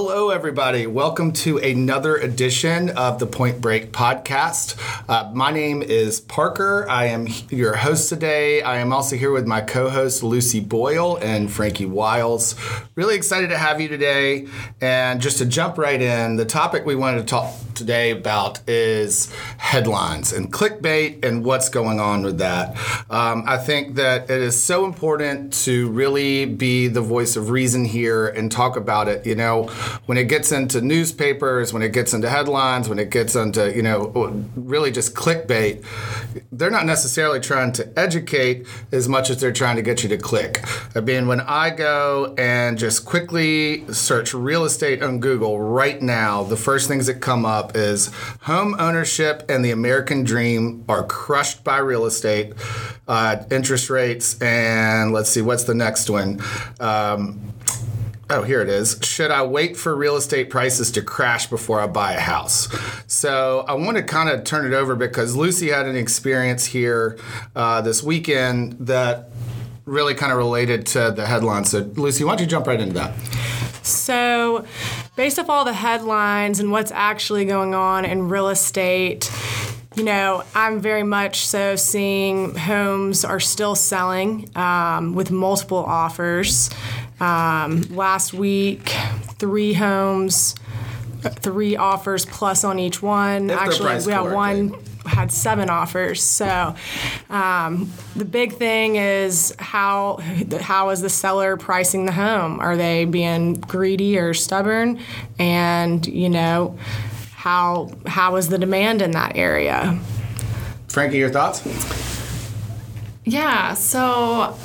Hello, everybody. Welcome to another edition of the Point Break podcast. Uh, my name is Parker. I am your host today. I am also here with my co host, Lucy Boyle and Frankie Wiles. Really excited to have you today. And just to jump right in, the topic we wanted to talk today about is headlines and clickbait and what's going on with that. Um, I think that it is so important to really be the voice of reason here and talk about it. You know, when it gets into newspapers, when it gets into headlines, when it gets into, you know, really just clickbait, they're not necessarily trying to educate as much as they're trying to get you to click. I mean, when I go and just quickly search real estate on Google right now, the first things that come up is home ownership and the American dream are crushed by real estate, uh, interest rates, and let's see, what's the next one? Um, Oh, here it is. Should I wait for real estate prices to crash before I buy a house? So I want to kind of turn it over because Lucy had an experience here uh, this weekend that really kind of related to the headlines. So, Lucy, why don't you jump right into that? So, based off all the headlines and what's actually going on in real estate, you know, I'm very much so seeing homes are still selling um, with multiple offers. Um, last week, three homes, three offers plus on each one. If Actually, we had one had seven offers. So um, the big thing is how how is the seller pricing the home? Are they being greedy or stubborn? And you know how how is the demand in that area? Frankie, your thoughts? Yeah, so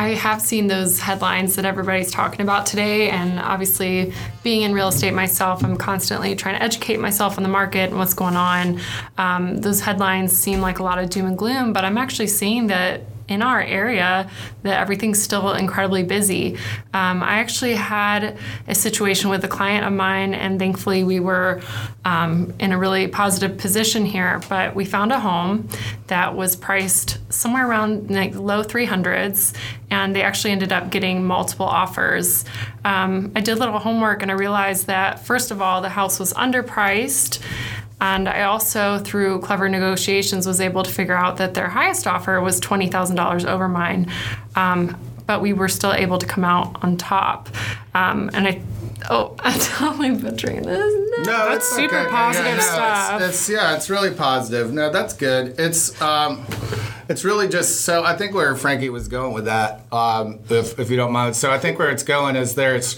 I have seen those headlines that everybody's talking about today, and obviously, being in real estate myself, I'm constantly trying to educate myself on the market and what's going on. Um, those headlines seem like a lot of doom and gloom, but I'm actually seeing that in our area that everything's still incredibly busy. Um, I actually had a situation with a client of mine, and thankfully we were um, in a really positive position here. But we found a home that was priced somewhere around like low 300s, and they actually ended up getting multiple offers. Um, I did a little homework, and I realized that first of all, the house was underpriced. And I also, through clever negotiations, was able to figure out that their highest offer was $20,000 over mine. Um, but we were still able to come out on top. Um, and I, oh, I'm totally butchering this. No, That's it's super okay. positive no, stuff. It's, it's yeah, it's really positive. No, that's good. It's um, it's really just so I think where Frankie was going with that, um, if, if you don't mind. So I think where it's going is there's,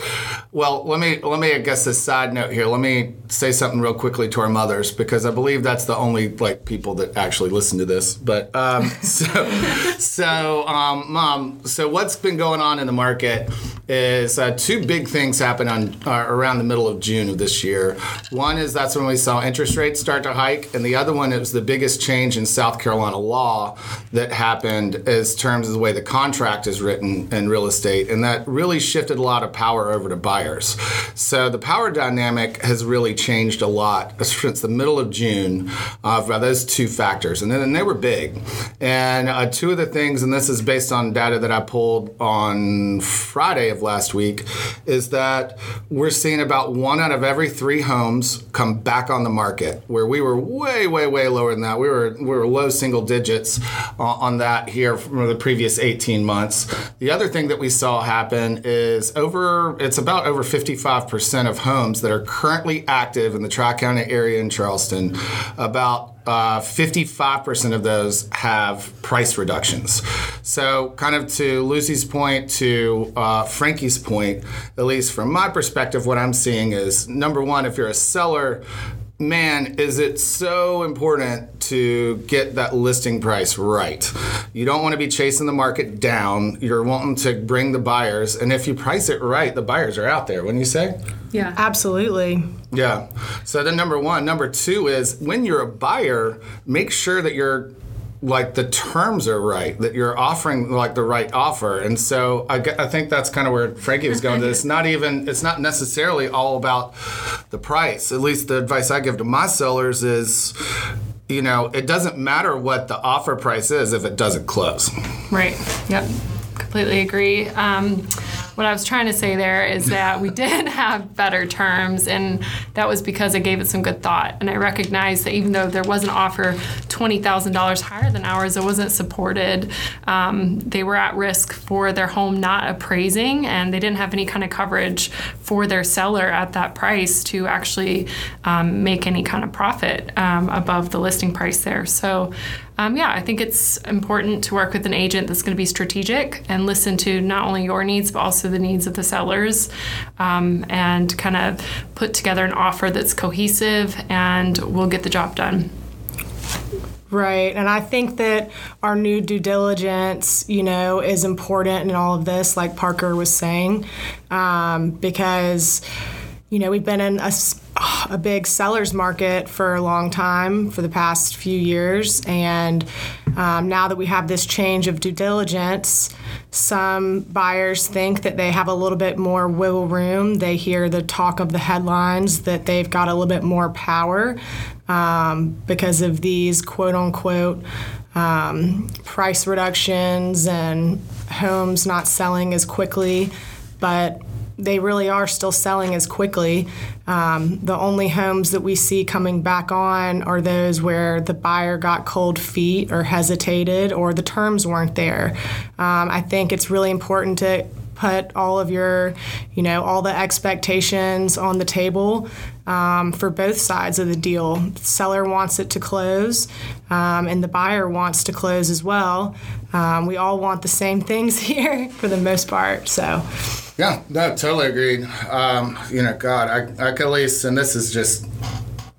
well, let me let me I guess a side note here. Let me say something real quickly to our mothers because I believe that's the only like people that actually listen to this. But um, so so um, mom, so what's been going on in the market is uh, two big things happen on uh, around the middle of June of this year. One is that's when we saw interest rates start to hike, and the other one is the biggest change in South Carolina law that happened as terms of the way the contract is written in real estate, and that really shifted a lot of power over to buyers. So the power dynamic has really changed a lot since the middle of June uh, by those two factors, and then and they were big. And uh, two of the things, and this is based on data that I pulled on Friday of last week, is that we're seeing about one out of every three homes come back on the market, where we were way, way, way lower than that. We were we were low single digits uh, on that here from the previous 18 months. The other thing that we saw happen is over it's about over 55% of homes that are currently active in the Tri County area in Charleston. About uh, 55% of those have price reductions. So, kind of to Lucy's point, to uh, Frankie's point, at least from my perspective, what I'm seeing is number one, if you're a seller, man, is it so important to get that listing price right. You don't want to be chasing the market down. You're wanting to bring the buyers, and if you price it right, the buyers are out there. Wouldn't you say? Yeah. Absolutely. Yeah. So then number one. Number two is when you're a buyer, make sure that you're like the terms are right, that you're offering like the right offer. And so I, I think that's kind of where Frankie was going. to It's not even, it's not necessarily all about the price. At least the advice I give to my sellers is, you know, it doesn't matter what the offer price is if it doesn't close. Right. Yep. Completely agree. Um, what I was trying to say there is that we did have better terms, and that was because I gave it some good thought. And I recognized that even though there was an offer $20,000 higher than ours, it wasn't supported. Um, they were at risk for their home not appraising, and they didn't have any kind of coverage for their seller at that price to actually um, make any kind of profit um, above the listing price there. So, um, yeah, I think it's important to work with an agent that's going to be strategic and listen to not only your needs but also the needs of the sellers, um, and kind of put together an offer that's cohesive and will get the job done. Right. And I think that our new due diligence, you know, is important in all of this, like Parker was saying, um, because, you know, we've been in a, a big seller's market for a long time, for the past few years. And um, now that we have this change of due diligence, some buyers think that they have a little bit more wiggle room. They hear the talk of the headlines that they've got a little bit more power um, because of these quote unquote um, price reductions and homes not selling as quickly. But they really are still selling as quickly. Um, the only homes that we see coming back on are those where the buyer got cold feet or hesitated or the terms weren't there. Um, I think it's really important to put all of your, you know, all the expectations on the table um, for both sides of the deal. The seller wants it to close, um, and the buyer wants to close as well. Um, we all want the same things here for the most part. So. Yeah, no, totally agreed. Um, you know, God, I, I could at least, and this is just,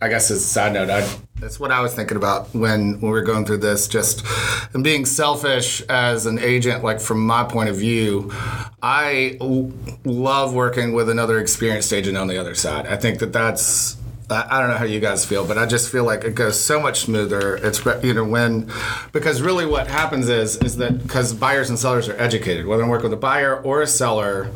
I guess, it's a side note, I, that's what I was thinking about when, when we were going through this. Just and being selfish as an agent, like from my point of view, I love working with another experienced agent on the other side. I think that that's I don't know how you guys feel, but I just feel like it goes so much smoother. It's you know when because really what happens is is that because buyers and sellers are educated, whether I'm working with a buyer or a seller,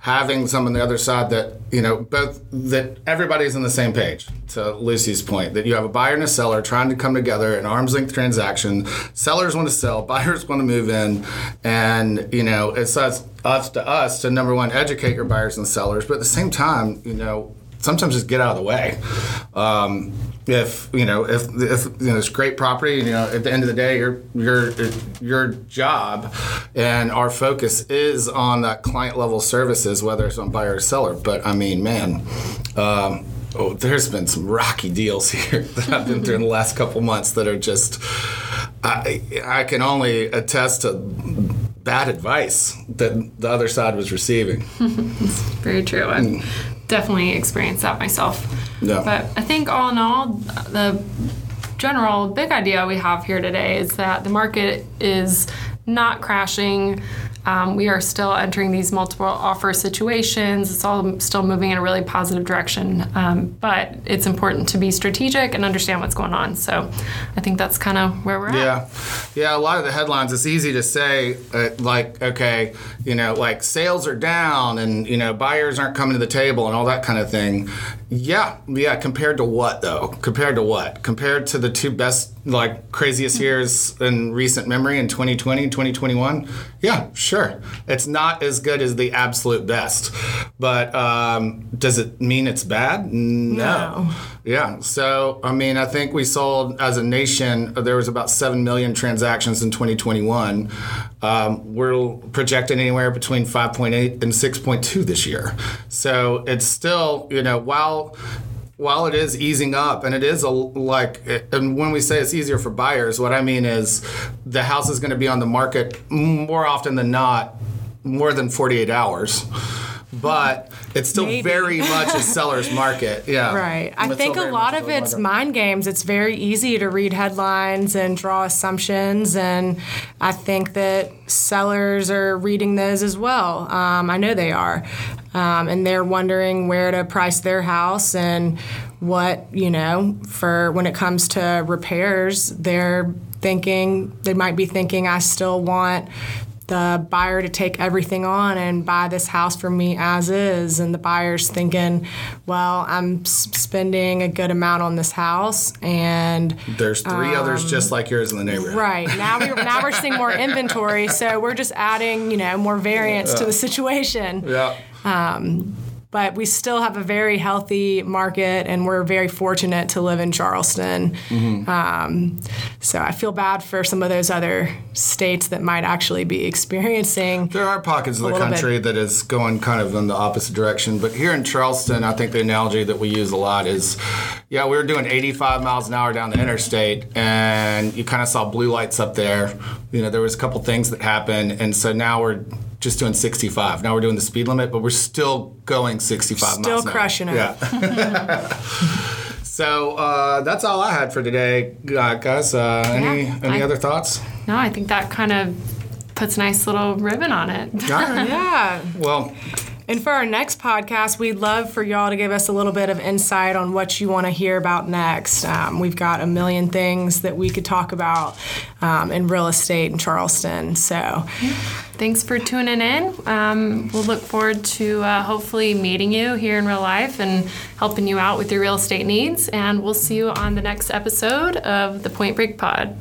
having some on the other side that you know both that everybody's on the same page. To Lucy's point, that you have a buyer and a seller trying to come together an arm's length transaction. Sellers want to sell, buyers want to move in, and you know it's us, us to us to number one educate your buyers and sellers, but at the same time, you know sometimes just get out of the way. Um, if you know, if if you know, it's great property, you know, at the end of the day, your your your job and our focus is on that client level services, whether it's on buyer or seller. But I mean, man. Um, oh, there's been some rocky deals here that I've been through in the last couple months that are just, I, I can only attest to bad advice that the other side was receiving. Very true. Definitely experienced that myself. Yeah. But I think all in all, the general big idea we have here today is that the market is not crashing. Um, we are still entering these multiple offer situations. It's all still moving in a really positive direction, um, but it's important to be strategic and understand what's going on. So I think that's kind of where we're yeah. at. Yeah, yeah. A lot of the headlines, it's easy to say, uh, like, okay, you know, like sales are down and you know buyers aren't coming to the table and all that kind of thing. Yeah, yeah. Compared to what though? Compared to what? Compared to the two best, like craziest years in recent memory in 2020 and 2021. Yeah, sure. It's not as good as the absolute best, but um, does it mean it's bad? No. no. Yeah. So I mean, I think we sold as a nation. There was about seven million transactions in 2021. Um, we're projecting anywhere between 5.8 and 6.2 this year. So it's still, you know, while while it is easing up and it is a, like and when we say it's easier for buyers what i mean is the house is going to be on the market more often than not more than 48 hours but it's still Maybe. very much a seller's market. Yeah. Right. I think a lot of it's market. mind games. It's very easy to read headlines and draw assumptions. And I think that sellers are reading those as well. Um, I know they are. Um, and they're wondering where to price their house and what, you know, for when it comes to repairs, they're thinking, they might be thinking, I still want the buyer to take everything on and buy this house for me as is. And the buyer's thinking well i'm spending a good amount on this house and There's three others just like yours in the neighborhood. Um, right. Now we're now we're seeing more inventory. So we're just adding you know more variance to the situation. Yeah. But we still have a very healthy market and we're very fortunate to live in charleston um, so i feel bad for some of those other states that might actually be experiencing There are pockets of the little bit. country that is going kind of in the opposite direction, but here in Charleston, I think the analogy that we use a lot is, yeah, we were doing 85 miles an hour down the interstate, and you kind of saw blue lights up there. You know, there was a couple things that happened, and so now we're just doing 65. Now we're doing the speed limit, but we're still going 65 Still miles. hour. crushing it. Yeah. so uh, that's all I had for today, guys. Uh, any Yeah, any I- other thoughts? No, I think that kind of puts a nice little ribbon on it. Right. yeah Well, And for our next podcast, we'd love for y'all to give us a little bit of insight on what you want to hear about next. Um, we've got a million things that we could talk about um, in real estate in Charleston. So, Thanks for tuning in. Um, we'll look forward to uh, hopefully meeting you here in real life and helping you out with your real estate needs. And we'll see you on the next episode of the Point Break Pod.